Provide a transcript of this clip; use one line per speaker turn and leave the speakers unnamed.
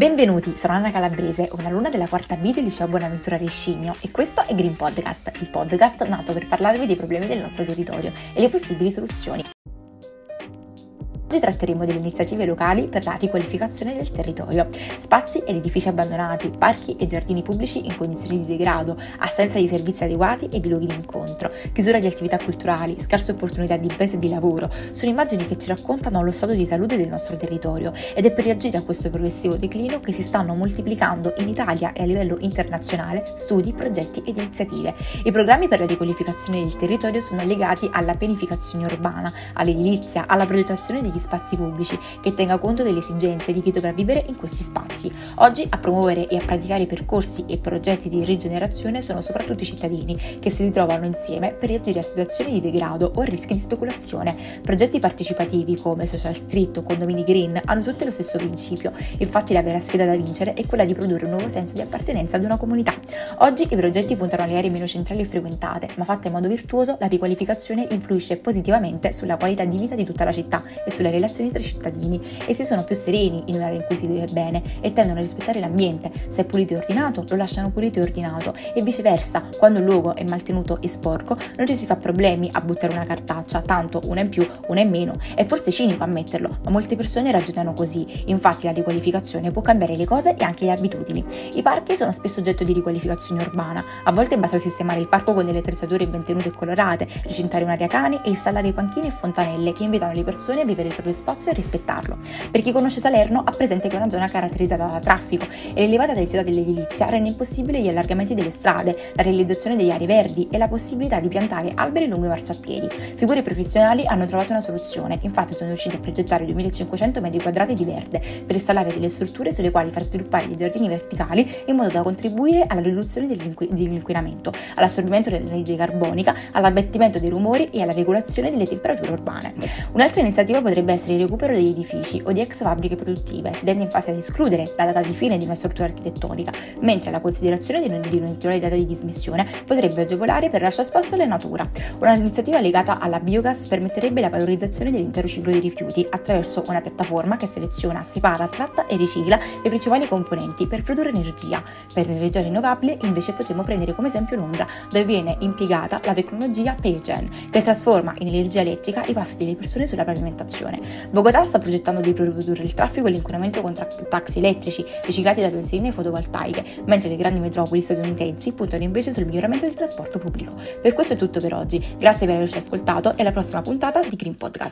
Benvenuti, sono Anna Calabrese, una alunna della quarta B del liceo Bonaventura Rescigno e questo è Green Podcast, il podcast nato per parlarvi dei problemi del nostro territorio e le possibili soluzioni. Oggi tratteremo delle iniziative locali per la riqualificazione del territorio. Spazi ed edifici abbandonati, parchi e giardini pubblici in condizioni di degrado, assenza di servizi adeguati e di luoghi di incontro, chiusura di attività culturali, scarse opportunità di imprese e di lavoro, sono immagini che ci raccontano lo stato di salute del nostro territorio ed è per reagire a questo progressivo declino che si stanno moltiplicando in Italia e a livello internazionale studi, progetti ed iniziative. I programmi per la riqualificazione del territorio sono legati alla pianificazione urbana, all'edilizia, alla progettazione degli spazi pubblici, che tenga conto delle esigenze di chi dovrà vivere in questi spazi. Oggi a promuovere e a praticare percorsi e progetti di rigenerazione sono soprattutto i cittadini, che si ritrovano insieme per reagire a situazioni di degrado o a rischi di speculazione. Progetti partecipativi come social street o condomini green hanno tutti lo stesso principio, infatti la vera sfida da vincere è quella di produrre un nuovo senso di appartenenza ad una comunità. Oggi i progetti puntano alle aree meno centrali e frequentate, ma fatta in modo virtuoso la riqualificazione influisce positivamente sulla qualità di vita di tutta la città e sulle relazioni tra i cittadini. Essi sono più sereni in un'area in cui si vive bene e tendono a rispettare l'ambiente. Se è pulito e ordinato, lo lasciano pulito e ordinato e viceversa, quando il luogo è maltenuto e sporco, non ci si fa problemi a buttare una cartaccia, tanto una in più, una in meno. È forse cinico ammetterlo, ma molte persone ragionano così. Infatti la riqualificazione può cambiare le cose e anche le abitudini. I parchi sono spesso oggetto di riqualificazione urbana. A volte basta sistemare il parco con delle attrezzature ben tenute e colorate, recintare un'area cani e installare panchine e fontanelle che invitano le persone a vivere il proprio spazio e rispettarlo. Per chi conosce Salerno ha presente che è una zona caratterizzata da traffico e l'elevata densità dell'edilizia rende impossibile gli allargamenti delle strade, la realizzazione degli aree verdi e la possibilità di piantare alberi lungo i marciapiedi. Figure professionali hanno trovato una soluzione, infatti sono riusciti a progettare 2500 metri quadrati di verde per installare delle strutture sulle quali far sviluppare dei giardini verticali in modo da contribuire alla riduzione dell'inquinamento, all'assorbimento dell'anidride carbonica, all'abbattimento dei rumori e alla regolazione delle temperature urbane. Un'altra iniziativa potrebbe essere il recupero degli edifici o di ex fabbriche produttive. Si tende infatti ad escludere la data di fine di una struttura architettonica, mentre la considerazione di un'eventuale data di dismissione potrebbe agevolare per lasciare spazio alla natura. Un'iniziativa legata alla biogas permetterebbe la valorizzazione dell'intero ciclo dei rifiuti attraverso una piattaforma che seleziona, separa, tratta e ricicla le principali componenti per produrre energia. Per l'energia rinnovabile invece potremmo prendere come esempio Londra, dove viene impiegata la tecnologia Paygen, che trasforma in energia elettrica i passi delle persone sulla pavimentazione. Bogotà sta progettando di produrre il traffico e l'inquinamento con taxi elettrici riciclati da pensiline fotovoltaiche, mentre le grandi metropoli statunitensi puntano invece sul miglioramento del trasporto pubblico. Per questo è tutto per oggi, grazie per averci ascoltato e alla prossima puntata di Green Podcast.